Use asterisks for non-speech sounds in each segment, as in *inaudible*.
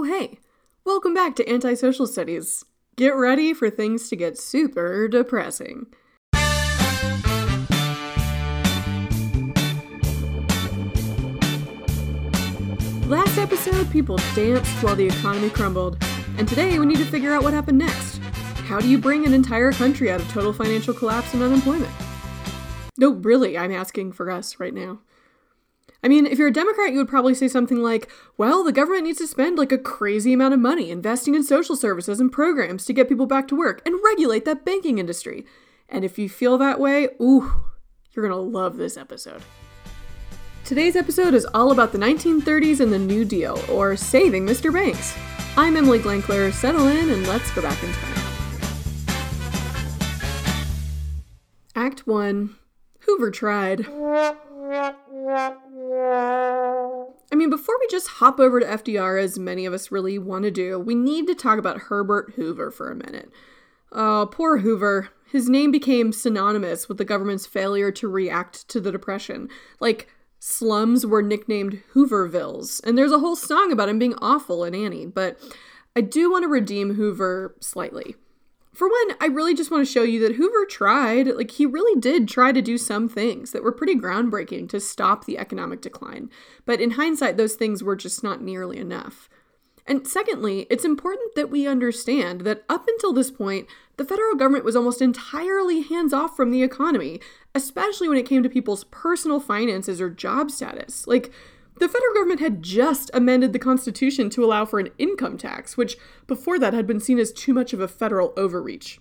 Oh, hey, welcome back to Antisocial Studies. Get ready for things to get super depressing. Last episode, people danced while the economy crumbled, and today we need to figure out what happened next. How do you bring an entire country out of total financial collapse and unemployment? No, really, I'm asking for us right now. I mean, if you're a Democrat, you would probably say something like, well, the government needs to spend like a crazy amount of money investing in social services and programs to get people back to work and regulate that banking industry. And if you feel that way, ooh, you're gonna love this episode. Today's episode is all about the 1930s and the New Deal, or saving Mr. Banks. I'm Emily Glankler. Settle in and let's go back in time. Act 1 Hoover tried. I mean, before we just hop over to FDR, as many of us really want to do, we need to talk about Herbert Hoover for a minute. Oh, poor Hoover. His name became synonymous with the government's failure to react to the Depression. Like, slums were nicknamed Hoovervilles, and there's a whole song about him being awful in Annie, but I do want to redeem Hoover slightly. For one, I really just want to show you that Hoover tried, like, he really did try to do some things that were pretty groundbreaking to stop the economic decline. But in hindsight, those things were just not nearly enough. And secondly, it's important that we understand that up until this point, the federal government was almost entirely hands off from the economy, especially when it came to people's personal finances or job status. Like, the federal government had just amended the Constitution to allow for an income tax, which before that had been seen as too much of a federal overreach.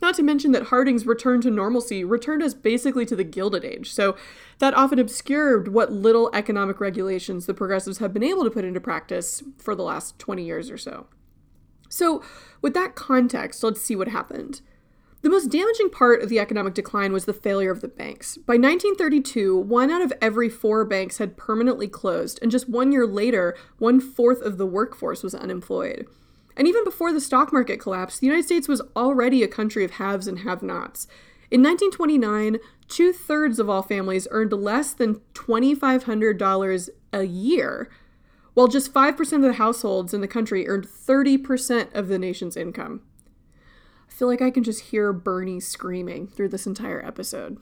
Not to mention that Harding's return to normalcy returned us basically to the Gilded Age, so that often obscured what little economic regulations the progressives have been able to put into practice for the last 20 years or so. So, with that context, let's see what happened. The most damaging part of the economic decline was the failure of the banks. By 1932, one out of every four banks had permanently closed, and just one year later, one fourth of the workforce was unemployed. And even before the stock market collapsed, the United States was already a country of haves and have nots. In 1929, two thirds of all families earned less than $2,500 a year, while just 5% of the households in the country earned 30% of the nation's income. Feel like I can just hear Bernie screaming through this entire episode.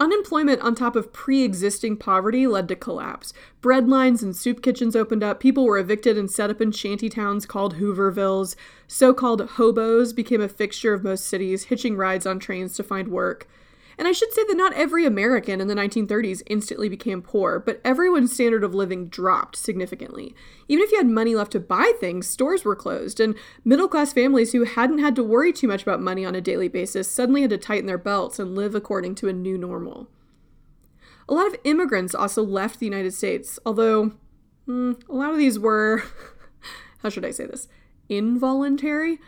Unemployment on top of pre existing poverty led to collapse. Bread lines and soup kitchens opened up. People were evicted and set up in shanty towns called Hoovervilles. So called hobos became a fixture of most cities, hitching rides on trains to find work. And I should say that not every American in the 1930s instantly became poor, but everyone's standard of living dropped significantly. Even if you had money left to buy things, stores were closed, and middle class families who hadn't had to worry too much about money on a daily basis suddenly had to tighten their belts and live according to a new normal. A lot of immigrants also left the United States, although mm, a lot of these were, *laughs* how should I say this, involuntary.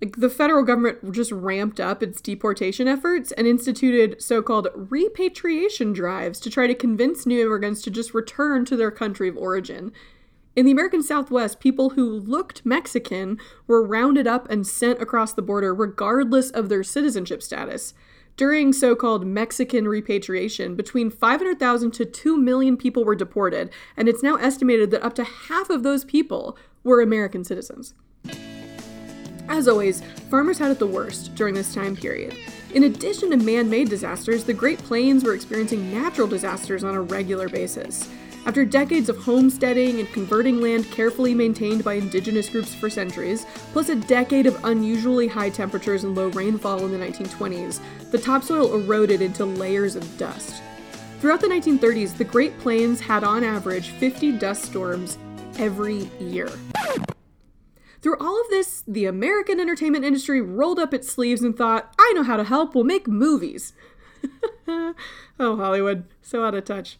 Like the federal government just ramped up its deportation efforts and instituted so called repatriation drives to try to convince new immigrants to just return to their country of origin. In the American Southwest, people who looked Mexican were rounded up and sent across the border regardless of their citizenship status. During so called Mexican repatriation, between 500,000 to 2 million people were deported, and it's now estimated that up to half of those people were American citizens. As always, farmers had it the worst during this time period. In addition to man made disasters, the Great Plains were experiencing natural disasters on a regular basis. After decades of homesteading and converting land carefully maintained by indigenous groups for centuries, plus a decade of unusually high temperatures and low rainfall in the 1920s, the topsoil eroded into layers of dust. Throughout the 1930s, the Great Plains had on average 50 dust storms every year. Through all of this, the American entertainment industry rolled up its sleeves and thought, I know how to help, we'll make movies. *laughs* oh, Hollywood, so out of touch.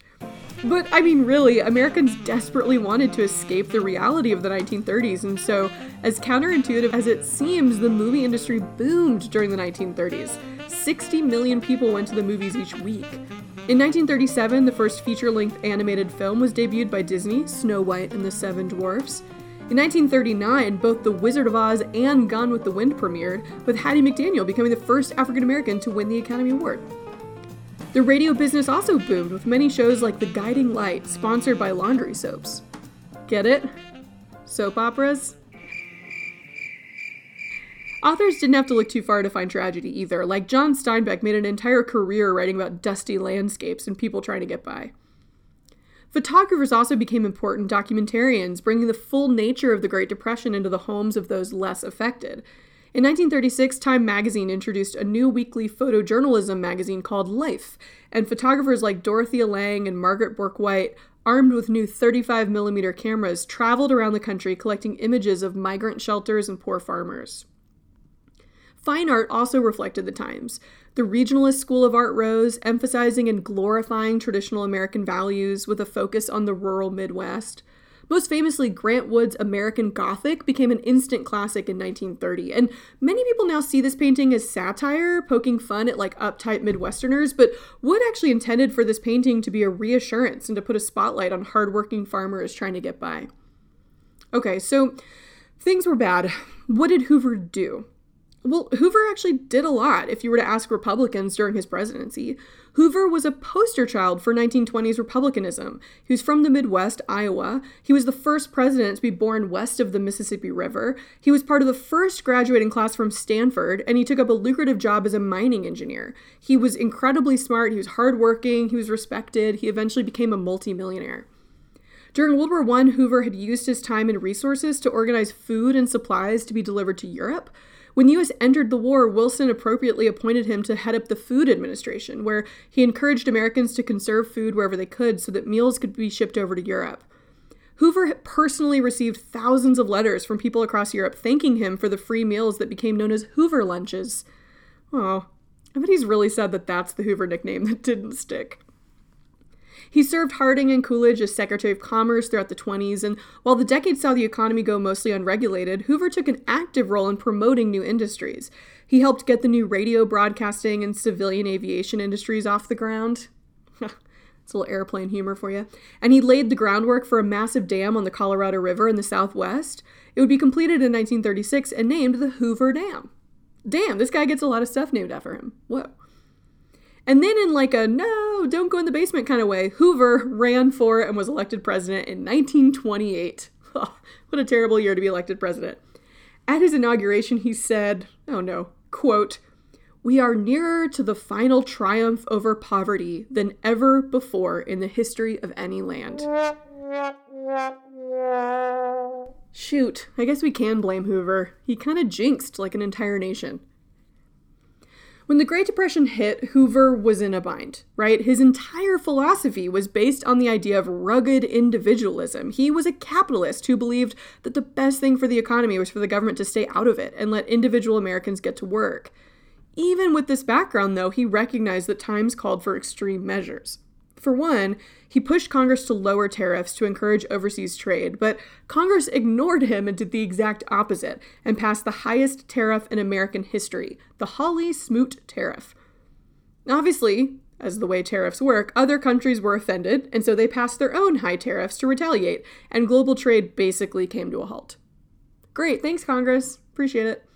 But I mean, really, Americans desperately wanted to escape the reality of the 1930s, and so, as counterintuitive as it seems, the movie industry boomed during the 1930s. 60 million people went to the movies each week. In 1937, the first feature length animated film was debuted by Disney, Snow White and the Seven Dwarfs. In 1939, both The Wizard of Oz and Gone with the Wind premiered, with Hattie McDaniel becoming the first African American to win the Academy Award. The radio business also boomed, with many shows like The Guiding Light, sponsored by laundry soaps. Get it? soap operas. Authors didn't have to look too far to find tragedy either. Like John Steinbeck made an entire career writing about dusty landscapes and people trying to get by. Photographers also became important documentarians, bringing the full nature of the Great Depression into the homes of those less affected. In 1936, Time magazine introduced a new weekly photojournalism magazine called Life, and photographers like Dorothea Lange and Margaret Bourke-White, armed with new 35mm cameras, traveled around the country collecting images of migrant shelters and poor farmers. Fine art also reflected the times. The Regionalist School of Art rose, emphasizing and glorifying traditional American values with a focus on the rural Midwest. Most famously, Grant Wood's American Gothic became an instant classic in 1930, and many people now see this painting as satire, poking fun at like uptight Midwesterners, but Wood actually intended for this painting to be a reassurance and to put a spotlight on hardworking farmers trying to get by. Okay, so things were bad. What did Hoover do? Well, Hoover actually did a lot if you were to ask Republicans during his presidency. Hoover was a poster child for 1920s Republicanism. He was from the Midwest, Iowa. He was the first president to be born west of the Mississippi River. He was part of the first graduating class from Stanford, and he took up a lucrative job as a mining engineer. He was incredibly smart, he was hardworking, he was respected. He eventually became a multimillionaire. During World War I, Hoover had used his time and resources to organize food and supplies to be delivered to Europe. When the US entered the war, Wilson appropriately appointed him to head up the Food Administration, where he encouraged Americans to conserve food wherever they could so that meals could be shipped over to Europe. Hoover personally received thousands of letters from people across Europe thanking him for the free meals that became known as Hoover lunches. Oh, I bet he's really sad that that's the Hoover nickname that didn't stick. He served Harding and Coolidge as Secretary of Commerce throughout the 20s, and while the decade saw the economy go mostly unregulated, Hoover took an active role in promoting new industries. He helped get the new radio broadcasting and civilian aviation industries off the ground. *laughs* It's a little airplane humor for you. And he laid the groundwork for a massive dam on the Colorado River in the southwest. It would be completed in 1936 and named the Hoover Dam. Damn, this guy gets a lot of stuff named after him. Whoa. And then, in like a no, don't go in the basement kind of way, Hoover ran for and was elected president in 1928. *laughs* what a terrible year to be elected president. At his inauguration, he said, oh no, quote, we are nearer to the final triumph over poverty than ever before in the history of any land. Shoot, I guess we can blame Hoover. He kind of jinxed like an entire nation. When the Great Depression hit, Hoover was in a bind, right? His entire philosophy was based on the idea of rugged individualism. He was a capitalist who believed that the best thing for the economy was for the government to stay out of it and let individual Americans get to work. Even with this background, though, he recognized that times called for extreme measures. For one, he pushed Congress to lower tariffs to encourage overseas trade, but Congress ignored him and did the exact opposite and passed the highest tariff in American history, the Hawley Smoot Tariff. Obviously, as the way tariffs work, other countries were offended, and so they passed their own high tariffs to retaliate, and global trade basically came to a halt. Great, thanks, Congress. Appreciate it.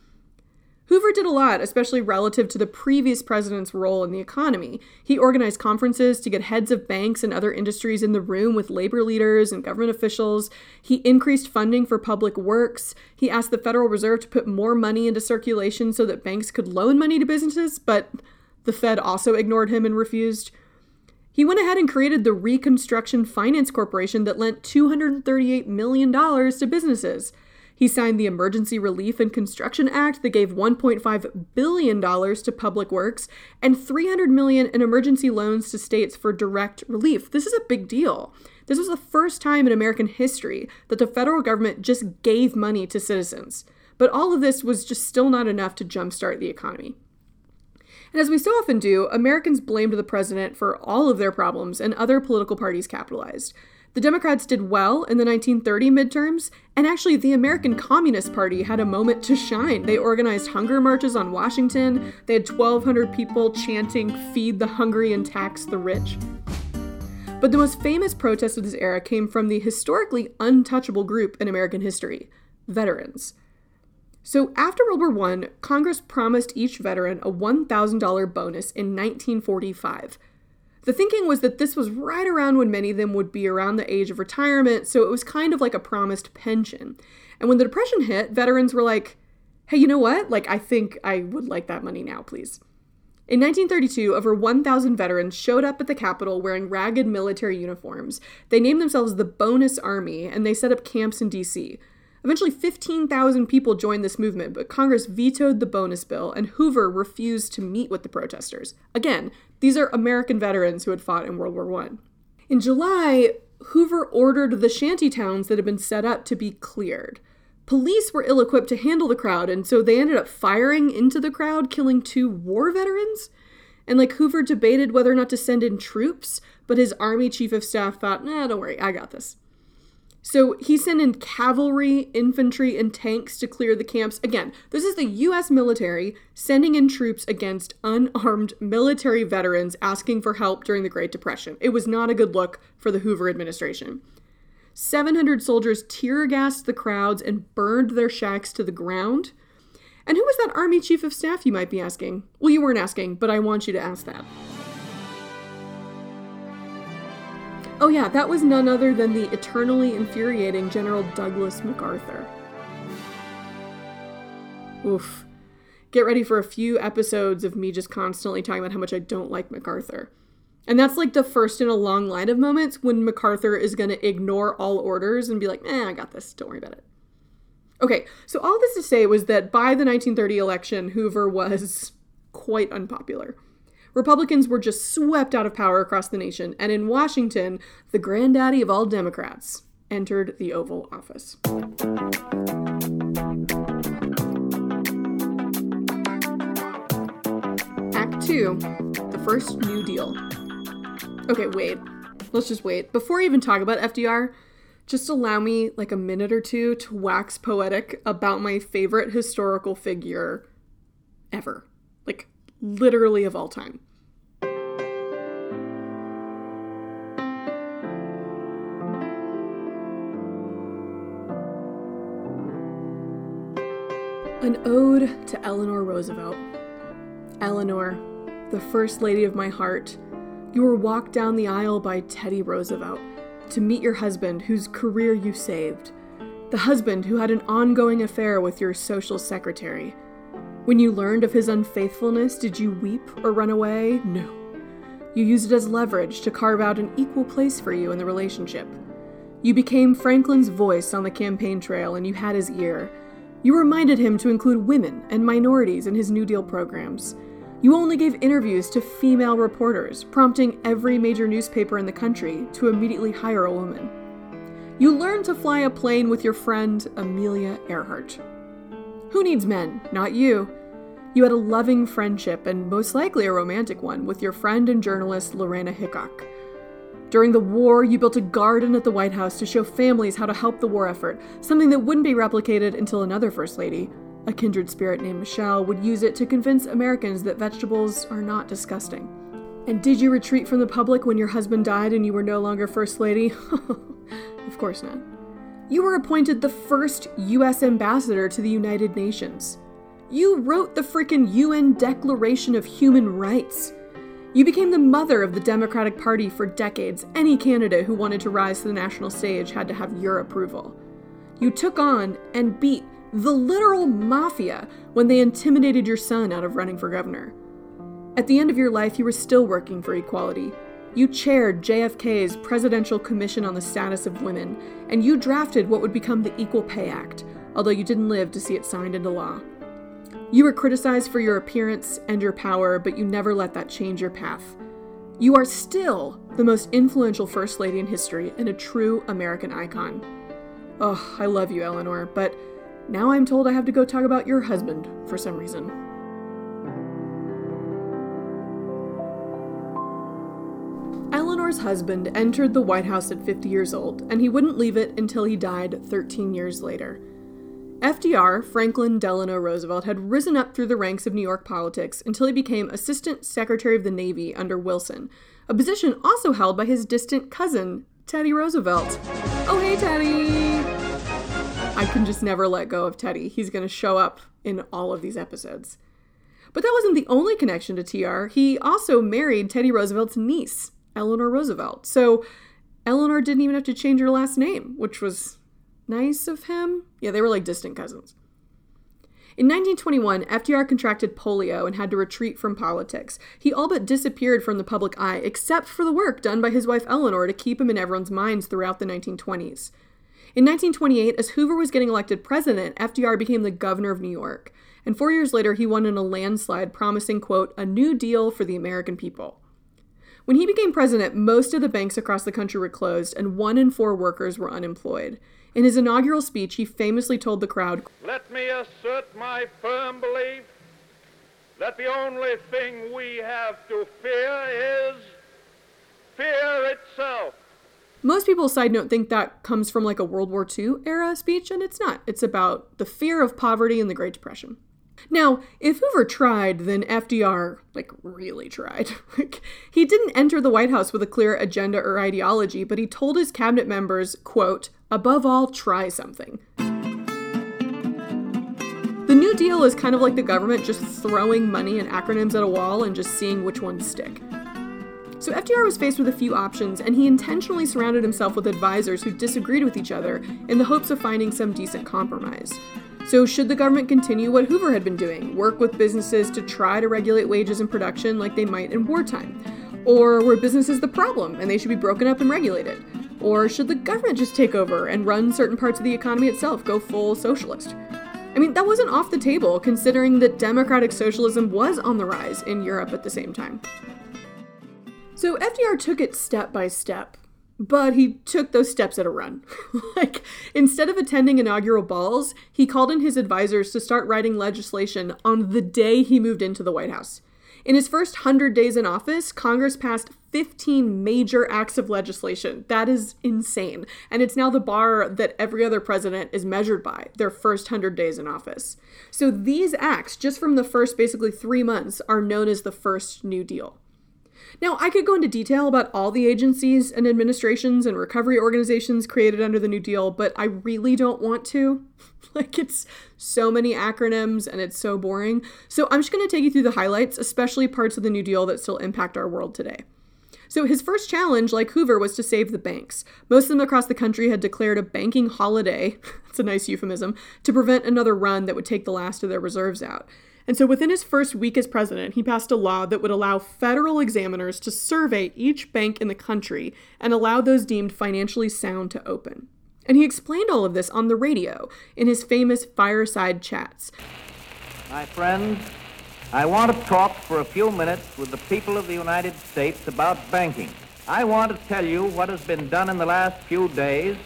Hoover did a lot, especially relative to the previous president's role in the economy. He organized conferences to get heads of banks and other industries in the room with labor leaders and government officials. He increased funding for public works. He asked the Federal Reserve to put more money into circulation so that banks could loan money to businesses, but the Fed also ignored him and refused. He went ahead and created the Reconstruction Finance Corporation that lent $238 million to businesses. He signed the Emergency Relief and Construction Act that gave $1.5 billion to public works and 300 million in emergency loans to states for direct relief. This is a big deal. This was the first time in American history that the federal government just gave money to citizens. But all of this was just still not enough to jumpstart the economy. And as we so often do, Americans blamed the president for all of their problems, and other political parties capitalized. The Democrats did well in the 1930 midterms, and actually, the American Communist Party had a moment to shine. They organized hunger marches on Washington, they had 1,200 people chanting, Feed the hungry and tax the rich. But the most famous protest of this era came from the historically untouchable group in American history veterans. So, after World War I, Congress promised each veteran a $1,000 bonus in 1945. The thinking was that this was right around when many of them would be around the age of retirement, so it was kind of like a promised pension. And when the Depression hit, veterans were like, hey, you know what? Like, I think I would like that money now, please. In 1932, over 1,000 veterans showed up at the Capitol wearing ragged military uniforms. They named themselves the Bonus Army and they set up camps in D.C. Eventually, 15,000 people joined this movement, but Congress vetoed the bonus bill and Hoover refused to meet with the protesters. Again, these are American veterans who had fought in World War I. In July, Hoover ordered the shanty towns that had been set up to be cleared. Police were ill equipped to handle the crowd, and so they ended up firing into the crowd, killing two war veterans. And like Hoover debated whether or not to send in troops, but his army chief of staff thought, nah, don't worry, I got this. So he sent in cavalry, infantry, and tanks to clear the camps. Again, this is the US military sending in troops against unarmed military veterans asking for help during the Great Depression. It was not a good look for the Hoover administration. 700 soldiers tear gassed the crowds and burned their shacks to the ground. And who was that army chief of staff, you might be asking? Well, you weren't asking, but I want you to ask that. Oh, yeah, that was none other than the eternally infuriating General Douglas MacArthur. Oof. Get ready for a few episodes of me just constantly talking about how much I don't like MacArthur. And that's like the first in a long line of moments when MacArthur is going to ignore all orders and be like, eh, I got this. Don't worry about it. Okay, so all this to say was that by the 1930 election, Hoover was *laughs* quite unpopular. Republicans were just swept out of power across the nation, and in Washington, the granddaddy of all Democrats entered the Oval Office. Act 2 The First New Deal. Okay, wait. Let's just wait. Before I even talk about FDR, just allow me like a minute or two to wax poetic about my favorite historical figure ever. Like, literally of all time. An Ode to Eleanor Roosevelt. Eleanor, the First Lady of my heart, you were walked down the aisle by Teddy Roosevelt to meet your husband, whose career you saved. The husband who had an ongoing affair with your social secretary. When you learned of his unfaithfulness, did you weep or run away? No. You used it as leverage to carve out an equal place for you in the relationship. You became Franklin's voice on the campaign trail and you had his ear. You reminded him to include women and minorities in his New Deal programs. You only gave interviews to female reporters, prompting every major newspaper in the country to immediately hire a woman. You learned to fly a plane with your friend Amelia Earhart. Who needs men? Not you. You had a loving friendship, and most likely a romantic one, with your friend and journalist Lorena Hickok. During the war, you built a garden at the White House to show families how to help the war effort, something that wouldn't be replicated until another First Lady, a kindred spirit named Michelle, would use it to convince Americans that vegetables are not disgusting. And did you retreat from the public when your husband died and you were no longer First Lady? *laughs* of course not you were appointed the first US ambassador to the United Nations. You wrote the frickin' UN Declaration of Human Rights. You became the mother of the Democratic Party for decades. Any candidate who wanted to rise to the national stage had to have your approval. You took on and beat the literal mafia when they intimidated your son out of running for governor. At the end of your life, you were still working for equality. You chaired JFK's Presidential Commission on the Status of Women, and you drafted what would become the Equal Pay Act, although you didn't live to see it signed into law. You were criticized for your appearance and your power, but you never let that change your path. You are still the most influential First Lady in history and a true American icon. Oh, I love you, Eleanor, but now I'm told I have to go talk about your husband for some reason. Eleanor's husband entered the White House at 50 years old, and he wouldn't leave it until he died 13 years later. FDR, Franklin Delano Roosevelt, had risen up through the ranks of New York politics until he became Assistant Secretary of the Navy under Wilson, a position also held by his distant cousin, Teddy Roosevelt. Oh, hey, Teddy! I can just never let go of Teddy. He's going to show up in all of these episodes. But that wasn't the only connection to TR. He also married Teddy Roosevelt's niece, Eleanor Roosevelt. So Eleanor didn't even have to change her last name, which was nice of him. Yeah, they were like distant cousins. In 1921, FDR contracted polio and had to retreat from politics. He all but disappeared from the public eye, except for the work done by his wife Eleanor to keep him in everyone's minds throughout the 1920s. In 1928, as Hoover was getting elected president, FDR became the governor of New York. And four years later, he won in a landslide promising, quote, a new deal for the American people. When he became president, most of the banks across the country were closed, and one in four workers were unemployed. In his inaugural speech, he famously told the crowd Let me assert my firm belief that the only thing we have to fear is fear itself. Most people, side note, think that comes from like a World War II era speech, and it's not. It's about the fear of poverty and the Great Depression. Now, if Hoover tried, then FDR, like, really tried. *laughs* he didn't enter the White House with a clear agenda or ideology, but he told his cabinet members, quote, above all, try something. The New Deal is kind of like the government just throwing money and acronyms at a wall and just seeing which ones stick. So FDR was faced with a few options, and he intentionally surrounded himself with advisors who disagreed with each other in the hopes of finding some decent compromise. So, should the government continue what Hoover had been doing, work with businesses to try to regulate wages and production like they might in wartime? Or were businesses the problem and they should be broken up and regulated? Or should the government just take over and run certain parts of the economy itself, go full socialist? I mean, that wasn't off the table considering that democratic socialism was on the rise in Europe at the same time. So FDR took it step by step, but he took those steps at a run. *laughs* like, instead of attending inaugural balls, he called in his advisors to start writing legislation on the day he moved into the White House. In his first 100 days in office, Congress passed 15 major acts of legislation. That is insane. And it's now the bar that every other president is measured by, their first 100 days in office. So these acts, just from the first basically three months, are known as the first New Deal. Now, I could go into detail about all the agencies and administrations and recovery organizations created under the New Deal, but I really don't want to. *laughs* like, it's so many acronyms and it's so boring. So, I'm just going to take you through the highlights, especially parts of the New Deal that still impact our world today. So, his first challenge, like Hoover, was to save the banks. Most of them across the country had declared a banking holiday, *laughs* it's a nice euphemism, to prevent another run that would take the last of their reserves out. And so within his first week as president, he passed a law that would allow federal examiners to survey each bank in the country and allow those deemed financially sound to open. And he explained all of this on the radio in his famous fireside chats. My friends, I want to talk for a few minutes with the people of the United States about banking. I want to tell you what has been done in the last few days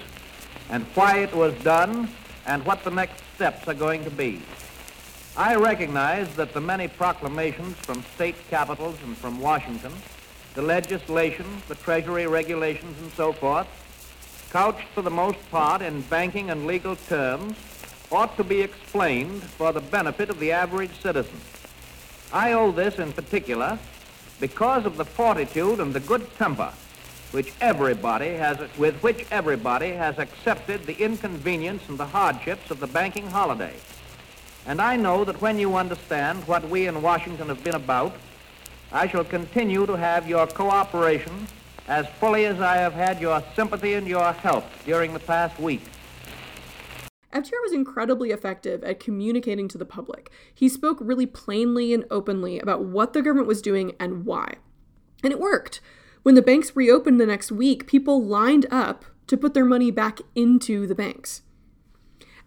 and why it was done and what the next steps are going to be. I recognize that the many proclamations from state capitals and from Washington, the legislation, the Treasury regulations, and so forth, couched for the most part in banking and legal terms, ought to be explained for the benefit of the average citizen. I owe this in particular because of the fortitude and the good temper which everybody has, with which everybody has accepted the inconvenience and the hardships of the banking holiday. And I know that when you understand what we in Washington have been about, I shall continue to have your cooperation as fully as I have had your sympathy and your help during the past week. FDR was incredibly effective at communicating to the public. He spoke really plainly and openly about what the government was doing and why. And it worked. When the banks reopened the next week, people lined up to put their money back into the banks.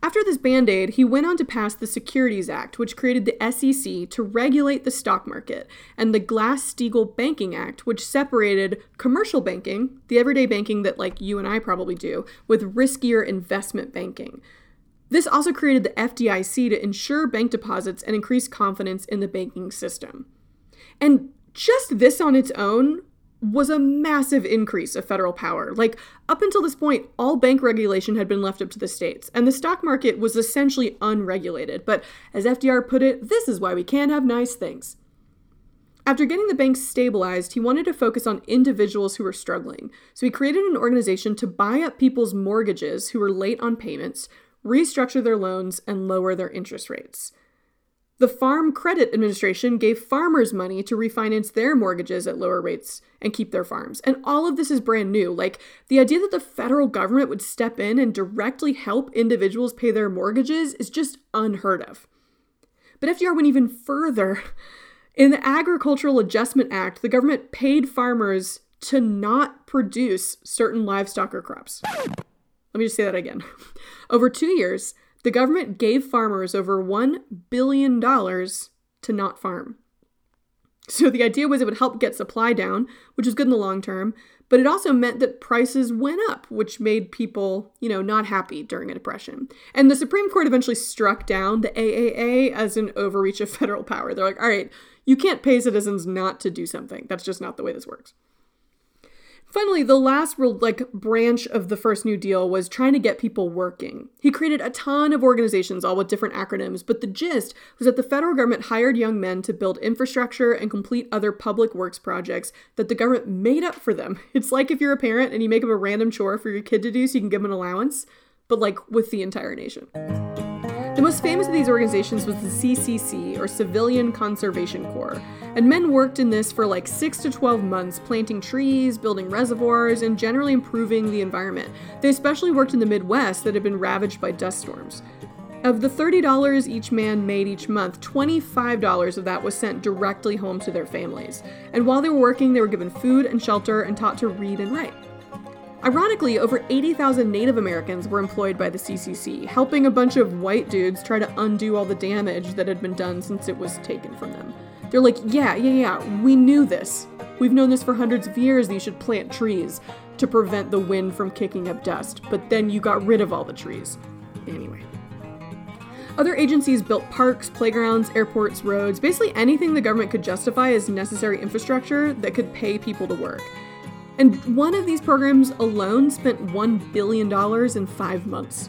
After this band aid, he went on to pass the Securities Act, which created the SEC to regulate the stock market, and the Glass Steagall Banking Act, which separated commercial banking, the everyday banking that, like, you and I probably do, with riskier investment banking. This also created the FDIC to ensure bank deposits and increase confidence in the banking system. And just this on its own was a massive increase of federal power. Like, up until this point, all bank regulation had been left up to the states, and the stock market was essentially unregulated. But as FDR put it, this is why we can't have nice things. After getting the banks stabilized, he wanted to focus on individuals who were struggling. So he created an organization to buy up people's mortgages who were late on payments, restructure their loans, and lower their interest rates. The Farm Credit Administration gave farmers money to refinance their mortgages at lower rates and keep their farms. And all of this is brand new. Like the idea that the federal government would step in and directly help individuals pay their mortgages is just unheard of. But FDR went even further. In the Agricultural Adjustment Act, the government paid farmers to not produce certain livestock or crops. Let me just say that again. *laughs* Over two years, the government gave farmers over $1 billion to not farm. So the idea was it would help get supply down, which is good in the long term, but it also meant that prices went up, which made people, you know, not happy during a depression. And the Supreme Court eventually struck down the AAA as an overreach of *laughs* federal power. They're like, all right, you can't pay citizens not to do something. That's just not the way this works. Finally, the last real like branch of the first New Deal was trying to get people working. He created a ton of organizations, all with different acronyms, but the gist was that the federal government hired young men to build infrastructure and complete other public works projects that the government made up for them. *laughs* It's like if you're a parent and you make up a random chore for your kid to do so you can give them an allowance, but like with the entire nation. The most famous of these organizations was the CCC, or Civilian Conservation Corps, and men worked in this for like 6 to 12 months, planting trees, building reservoirs, and generally improving the environment. They especially worked in the Midwest that had been ravaged by dust storms. Of the $30 each man made each month, $25 of that was sent directly home to their families. And while they were working, they were given food and shelter and taught to read and write. Ironically, over 80,000 Native Americans were employed by the CCC, helping a bunch of white dudes try to undo all the damage that had been done since it was taken from them. They're like, yeah, yeah, yeah, we knew this. We've known this for hundreds of years that you should plant trees to prevent the wind from kicking up dust, but then you got rid of all the trees. Anyway. Other agencies built parks, playgrounds, airports, roads, basically anything the government could justify as necessary infrastructure that could pay people to work. And one of these programs alone spent $1 billion in five months.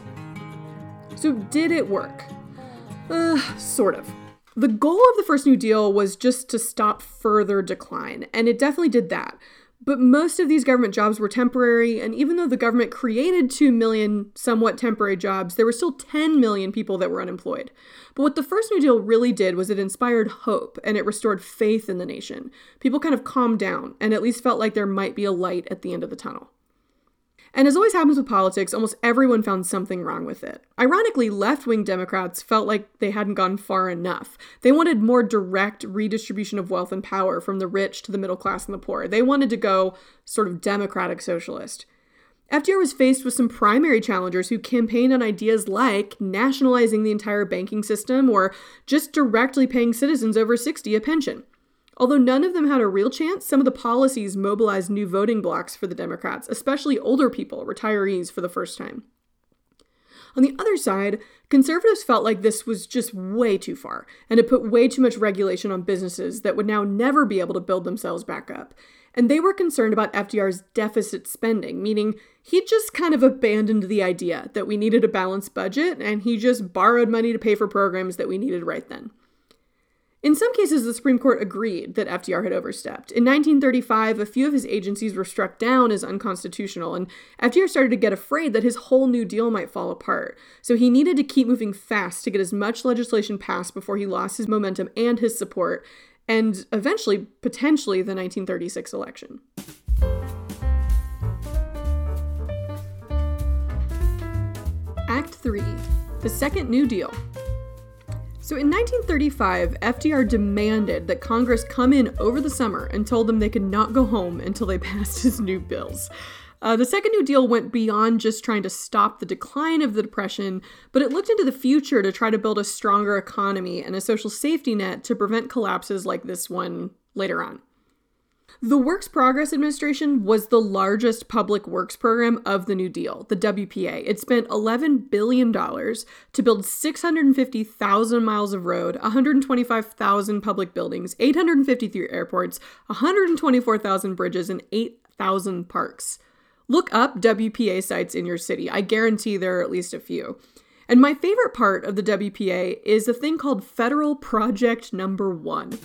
So, did it work? Uh, sort of. The goal of the first New Deal was just to stop further decline, and it definitely did that. But most of these government jobs were temporary, and even though the government created 2 million somewhat temporary jobs, there were still 10 million people that were unemployed. But what the first New Deal really did was it inspired hope and it restored faith in the nation. People kind of calmed down and at least felt like there might be a light at the end of the tunnel. And as always happens with politics, almost everyone found something wrong with it. Ironically, left wing Democrats felt like they hadn't gone far enough. They wanted more direct redistribution of wealth and power from the rich to the middle class and the poor. They wanted to go sort of democratic socialist. FDR was faced with some primary challengers who campaigned on ideas like nationalizing the entire banking system or just directly paying citizens over 60 a pension. Although none of them had a real chance, some of the policies mobilized new voting blocks for the Democrats, especially older people, retirees, for the first time. On the other side, conservatives felt like this was just way too far, and it put way too much regulation on businesses that would now never be able to build themselves back up. And they were concerned about FDR's deficit spending, meaning he just kind of abandoned the idea that we needed a balanced budget and he just borrowed money to pay for programs that we needed right then. In some cases, the Supreme Court agreed that FDR had overstepped. In 1935, a few of his agencies were struck down as unconstitutional, and FDR started to get afraid that his whole New Deal might fall apart. So he needed to keep moving fast to get as much legislation passed before he lost his momentum and his support, and eventually, potentially, the 1936 election. Act 3 The Second New Deal. So in 1935, FDR demanded that Congress come in over the summer and told them they could not go home until they *laughs* passed his new bills. Uh, the Second New Deal went beyond just trying to stop the decline of the Depression, but it looked into the future to try to build a stronger economy and a social safety net to prevent collapses like this one later on. The Works Progress Administration was the largest public works program of the New Deal, the WPA. It spent $11 billion to build 650,000 miles of road, 125,000 public buildings, 853 airports, 124,000 bridges, and 8,000 parks. Look up WPA sites in your city. I guarantee there are at least a few. And my favorite part of the WPA is a thing called Federal Project Number One.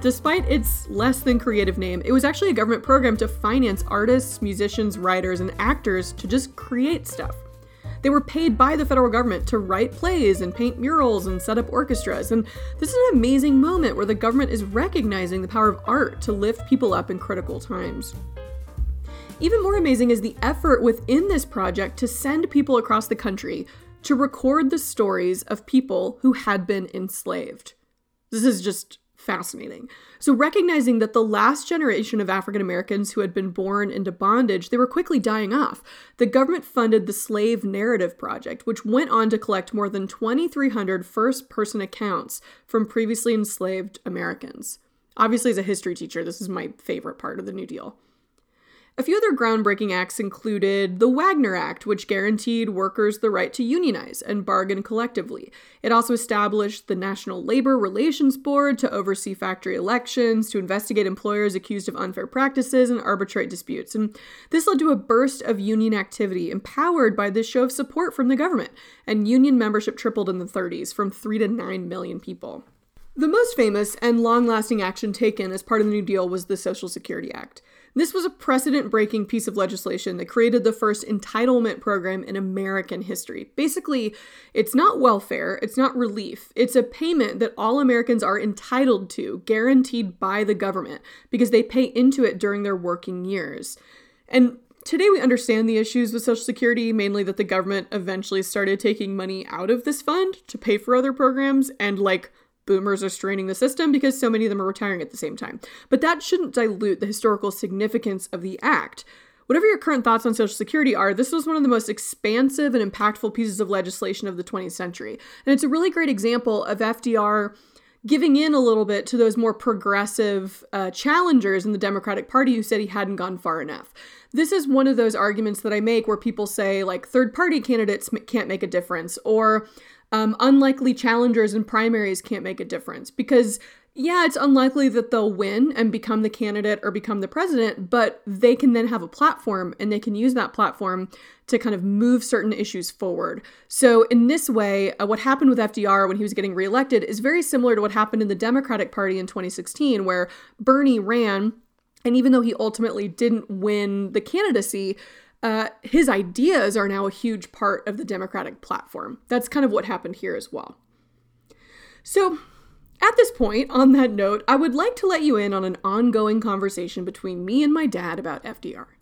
Despite its less than creative name, it was actually a government program to finance artists, musicians, writers, and actors to just create stuff. They were paid by the federal government to write plays and paint murals and set up orchestras. And this is an amazing moment where the government is recognizing the power of art to lift people up in critical times. Even more amazing is the effort within this project to send people across the country to record the stories of people who had been enslaved. This is just fascinating. So recognizing that the last generation of African Americans who had been born into bondage, they were quickly dying off. The government funded the Slave Narrative Project, which went on to collect more than 2300 first-person accounts from previously enslaved Americans. Obviously as a history teacher, this is my favorite part of the New Deal. A few other groundbreaking acts included the Wagner Act, which guaranteed workers the right to unionize and bargain collectively. It also established the National Labor Relations Board to oversee factory elections, to investigate employers accused of unfair practices, and arbitrate disputes. And this led to a burst of union activity empowered by this show of support from the government, and union membership tripled in the 30s from 3 to 9 million people. The most famous and long lasting action taken as part of the New Deal was the Social Security Act. This was a precedent breaking piece of legislation that created the first entitlement program in American history. Basically, it's not welfare, it's not relief, it's a payment that all Americans are entitled to, guaranteed by the government, because they pay into it during their working years. And Today, we understand the issues with Social Security, mainly that the government eventually started taking money out of this fund to pay for other programs, and like boomers are straining the system because so many of them are retiring at the same time. But that shouldn't dilute the historical significance of the act. Whatever your current thoughts on Social Security are, this was one of the most expansive and impactful pieces of legislation of the 20th century. And it's a really great example of FDR giving in a little bit to those more progressive uh, challengers in the Democratic Party who said he hadn't gone far enough. This is one of those arguments that I make where people say, like, third party candidates can't make a difference, or um, unlikely challengers in primaries can't make a difference because yeah, it's unlikely that they'll win and become the candidate or become the president, but they can then have a platform and they can use that platform to kind of move certain issues forward. So, in this way, uh, what happened with FDR when he was getting reelected is very similar to what happened in the Democratic Party in 2016, where Bernie ran. And even though he ultimately didn't win the candidacy, uh, his ideas are now a huge part of the Democratic platform. That's kind of what happened here as well. So, at this point, on that note, I would like to let you in on an ongoing conversation between me and my dad about FDR. *laughs*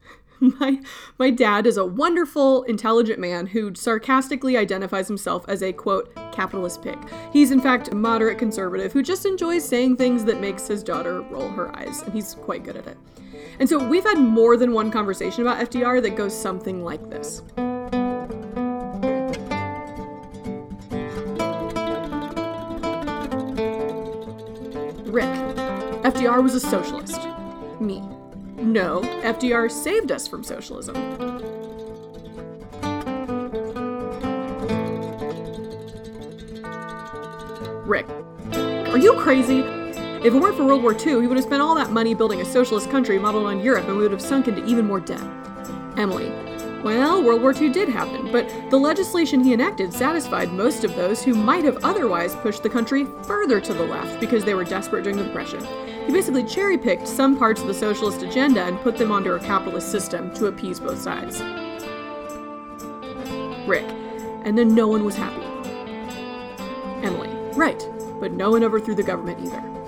My, my dad is a wonderful, intelligent man who sarcastically identifies himself as a quote, capitalist pig. He's in fact a moderate conservative who just enjoys saying things that makes his daughter roll her eyes, and he's quite good at it. And so we've had more than one conversation about FDR that goes something like this. Rick, FDR was a socialist. Me. No, FDR saved us from socialism. Rick, are you crazy? If it weren't for World War II, he would have spent all that money building a socialist country modeled on Europe and we would have sunk into even more debt. Emily. Well, World War II did happen, but the legislation he enacted satisfied most of those who might have otherwise pushed the country further to the left because they were desperate during the Depression. He basically cherry picked some parts of the socialist agenda and put them onto a capitalist system to appease both sides. Rick. And then no one was happy. Emily. Right, but no one overthrew the government either.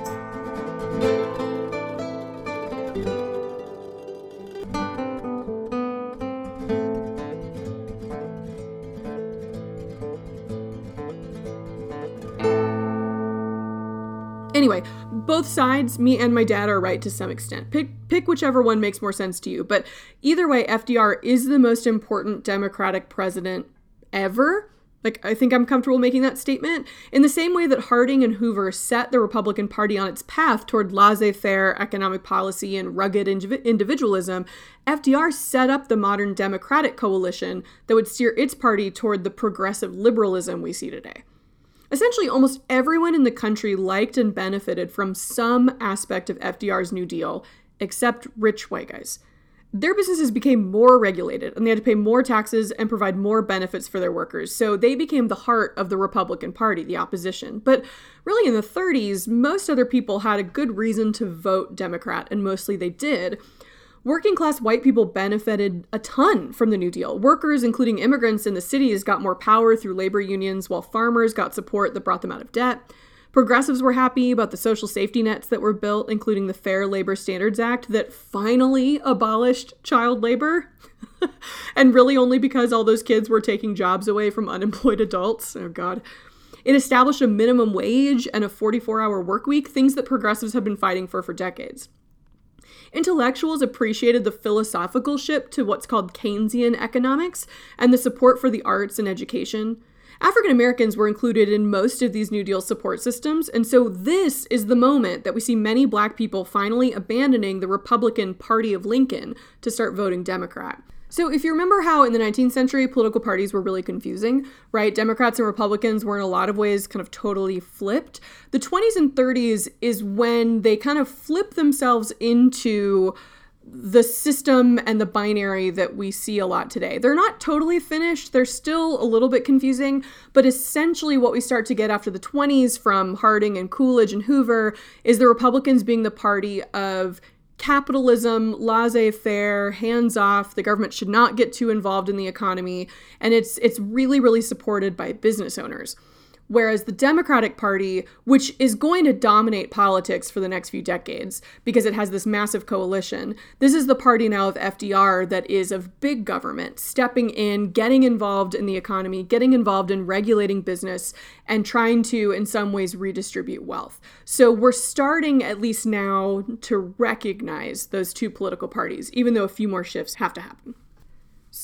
Anyway, both sides, me and my dad, are right to some extent. Pick pick whichever one makes more sense to you. But either way, FDR is the most important Democratic president ever. Like, I think I'm comfortable making that statement. In the same way that Harding and Hoover set the Republican Party on its path toward laissez faire economic policy and rugged individualism, FDR set up the modern Democratic coalition that would steer its party toward the progressive liberalism we see today. Essentially, almost everyone in the country liked and benefited from some aspect of FDR's New Deal, except rich white guys their businesses became more regulated and they had to pay more taxes and provide more benefits for their workers. So they became the heart of the Republican Party, the opposition. But really, in the 30s, most other people had a good reason to vote Democrat, and mostly they did. Working class white people benefited a ton from the New Deal. Workers, including immigrants in the cities, got more power through labor unions, while farmers got support that brought them out of debt. Progressives were happy about the social safety nets that were built, including the Fair Labor Standards Act that finally abolished child labor. *laughs* and really only because all those kids were taking jobs away from unemployed adults. Oh, God. It established a minimum wage and a 44 hour work week, things that progressives have been fighting for for decades. Intellectuals appreciated the philosophical shift to what's called Keynesian economics and the support for the arts and education. African Americans were included in most of these New Deal support systems, and so this is the moment that we see many black people finally abandoning the Republican Party of Lincoln to start voting Democrat. So, if you remember how in the 19th century political parties were really confusing, right? Democrats and Republicans were in a lot of ways kind of totally flipped. The 20s and 30s is when they kind of flip themselves into the system and the binary that we see a lot today. They're not totally finished, they're still a little bit confusing, but essentially what we start to get after the 20s from Harding and Coolidge and Hoover is the Republicans being the party of capitalism, laissez-faire, hands off. The government should not get too involved in the economy, and it's it's really really supported by business owners. Whereas the Democratic Party, which is going to dominate politics for the next few decades because it has this massive coalition, this is the party now of FDR that is of big government, stepping in, getting involved in the economy, getting involved in regulating business, and trying to, in some ways, redistribute wealth. So we're starting, at least now, to recognize those two political parties, even though a few more shifts have to happen.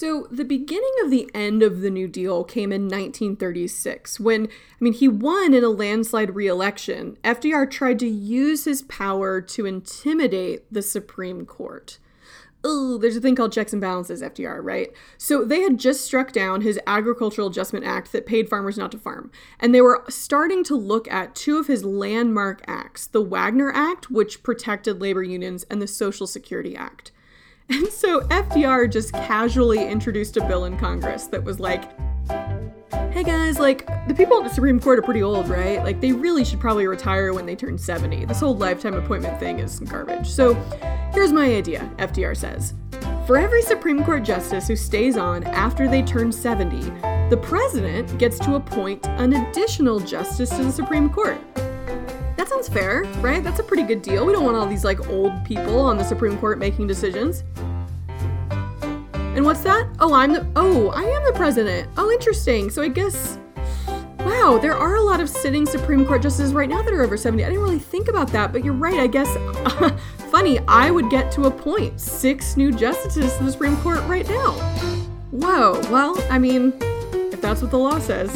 So, the beginning of the end of the New Deal came in 1936 when, I mean, he won in a landslide re election. FDR tried to use his power to intimidate the Supreme Court. Oh, there's a thing called checks and balances, FDR, right? So they had just struck down his Agricultural Adjustment Act that paid farmers not to farm. And they were starting to look at two of his landmark acts the Wagner Act, which protected labor unions, and the Social Security Act. And so FDR just casually introduced a bill in Congress that was like, hey guys, like, the people at the Supreme Court are pretty old, right? Like, they really should probably retire when they turn 70. This whole lifetime appointment thing is garbage. So, here's my idea, FDR says. For every Supreme Court justice who stays on after they turn 70, the president gets to appoint an additional justice to the Supreme Court. That sounds fair, right? That's a pretty good deal. We don't want all these like old people on the Supreme Court making decisions. And what's that? Oh, I'm the Oh, I am the president. Oh, interesting. So I guess Wow, there are a lot of sitting Supreme Court justices right now that are over 70. I didn't really think about that, but you're right. I guess *laughs* funny, I would get to appoint six new justices to the Supreme Court right now. Whoa. Well, I mean, if that's what the law says.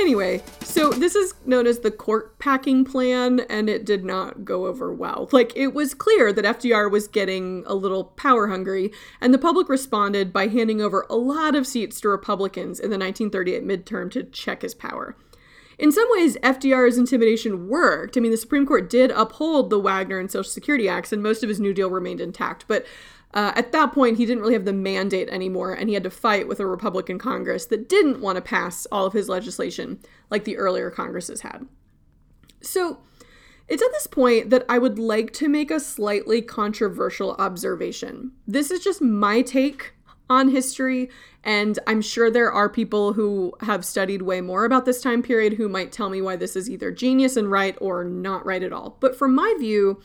Anyway, so this is known as the court packing plan, and it did not go over well. Like, it was clear that FDR was getting a little power hungry, and the public responded by handing over a lot of seats to Republicans in the 1938 midterm to check his power. In some ways, FDR's intimidation worked. I mean, the Supreme Court did uphold the Wagner and Social Security Acts, and most of his New Deal remained intact. But uh, at that point, he didn't really have the mandate anymore, and he had to fight with a Republican Congress that didn't want to pass all of his legislation like the earlier Congresses had. So, it's at this point that I would like to make a slightly controversial observation. This is just my take on history, and I'm sure there are people who have studied way more about this time period who might tell me why this is either genius and right or not right at all. But from my view,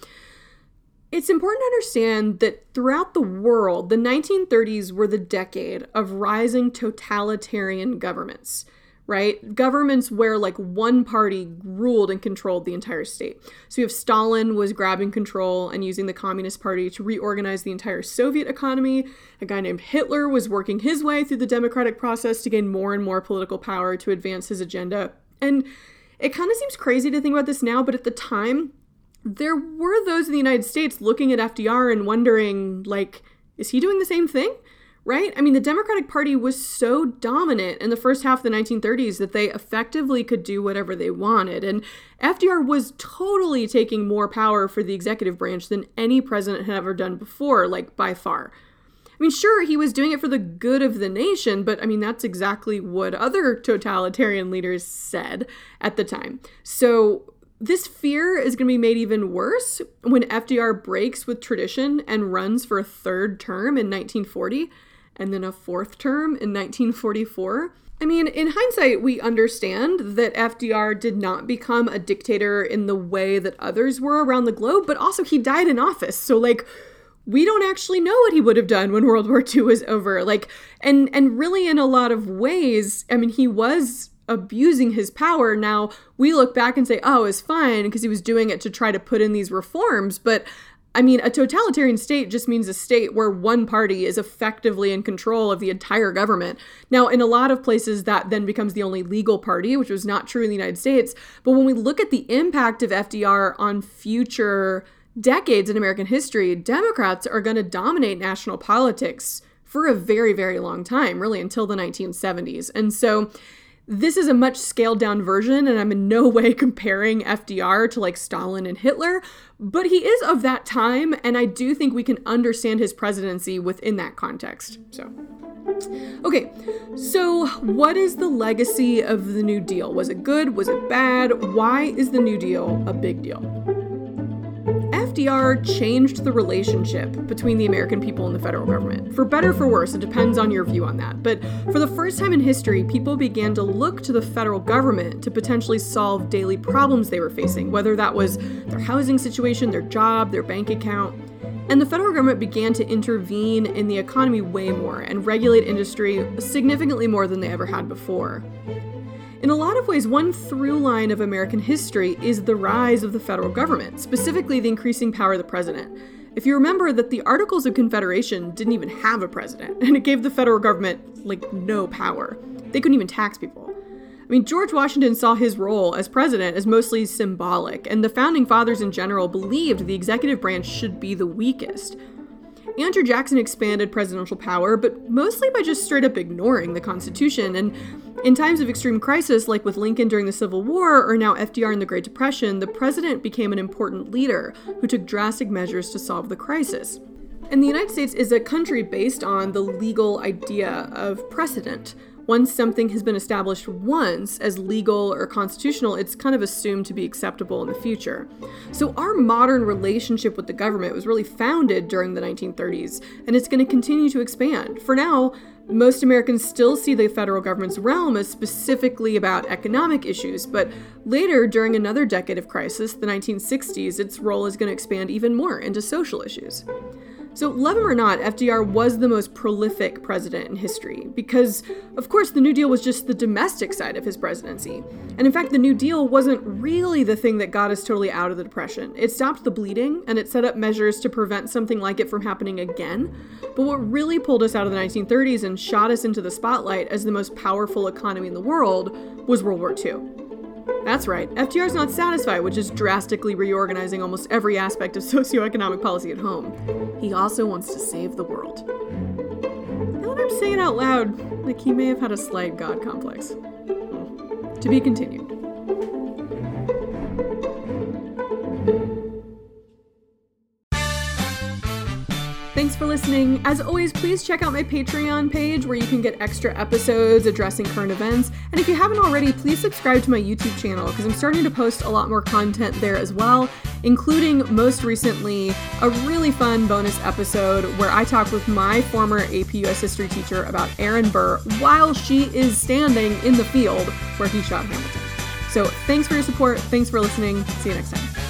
it's important to understand that throughout the world, the 1930s were the decade of rising totalitarian governments, right? Governments where like one party ruled and controlled the entire state. So you have Stalin was grabbing control and using the Communist Party to reorganize the entire Soviet economy. A guy named Hitler was working his way through the democratic process to gain more and more political power to advance his agenda. And it kind of seems crazy to think about this now, but at the time, there were those in the United States looking at FDR and wondering, like, is he doing the same thing? Right? I mean, the Democratic Party was so dominant in the first half of the 1930s that they effectively could do whatever they wanted. And FDR was totally taking more power for the executive branch than any president had ever done before, like by far. I mean, sure, he was doing it for the good of the nation, but I mean, that's exactly what other totalitarian leaders said at the time. So This fear is going to be made even worse when FDR breaks with tradition and runs for a third term in 1940 and then a fourth term in 1944. I mean, in hindsight, we understand that FDR did not become a dictator in the way that others were around the globe, but also he died in office. So, like, we don't actually know what he would have done when World War II was over. Like, and and really, in a lot of ways, I mean, he was abusing his power. Now we look back and say, oh, it's fine because he was doing it to try to put in these reforms. But I mean, a totalitarian state just means a state where one party is effectively in control of the entire government. Now, in a lot of places, that then becomes the only legal party, which was not true in the United States. But when we look at the impact of FDR on future decades in American history, Democrats are going to dominate national politics for a very, very long time, really until the 1970s. And so this is a much scaled down version, and I'm in no *laughs* way comparing FDR to like Stalin and Hitler, but he is of that time, and I do think we can understand his presidency within that context. So, okay, so what is the legacy of the New Deal? Was it good? Was it bad? Why is the New Deal a big deal? FDR changed the relationship between the American people and the federal government. For better or for worse, it depends on your view on that. But for the first time in history, people began to look to the federal government to potentially solve daily problems they were facing, whether that was their housing situation, their job, their bank account. And the federal government began to intervene in the economy way more and regulate industry significantly more than they ever had before. In a lot of ways, one through line of American history is the rise of the federal government, specifically the increasing power of the president. If you remember that the Articles of Confederation didn't even have a president, *laughs* and it gave the federal government, like, no power. They couldn't even tax people. I mean, George Washington saw his role as president as mostly symbolic, and the founding fathers in general believed the executive branch should be the weakest. Andrew Jackson expanded presidential power, but mostly by just straight up ignoring the Constitution. And in times of extreme crisis, like with Lincoln during the Civil War or now FDR in the Great Depression, the president became an important leader who took drastic measures to solve the crisis. And the United States is a country based on the legal idea of precedent once something has been established once as legal or constitutional, it's kind of assumed to be acceptable in the future. So our modern relationship with the government was really founded during the 1930s, and it's going to continue to expand. For now, most Americans still see the federal government's realm as specifically about economic issues, but later, during another decade of crisis, the 1960s, its role is going to expand even more into social issues. So, love him or not, FDR was the most prolific president in history because, of course, the New Deal was just the domestic side of his presidency. And in fact, the New Deal wasn't really the thing that got us totally out of the Depression. It stopped the bleeding and it set up measures to prevent something like it from happening again. But what really pulled us out of the 1930s and shot us into the spotlight as the most powerful economy in the world was World War II. That's right, FDR's not satisfied with just drastically reorganizing almost every aspect of *laughs* socioeconomic policy at home. He also wants to save the world. Now that I'm saying out loud, like he may have had a slight god complex. To be continued. Thanks for listening. As always, please check out my Patreon page where you can get extra episodes addressing current events. And if you haven't already, please subscribe to my YouTube channel because I'm starting to post a lot more content there as well, including most recently a really fun bonus episode where I talk with my former AP US history teacher about Aaron Burr while she is standing in the field where he shot Hamilton. So thanks for your support. Thanks for listening. See you next time.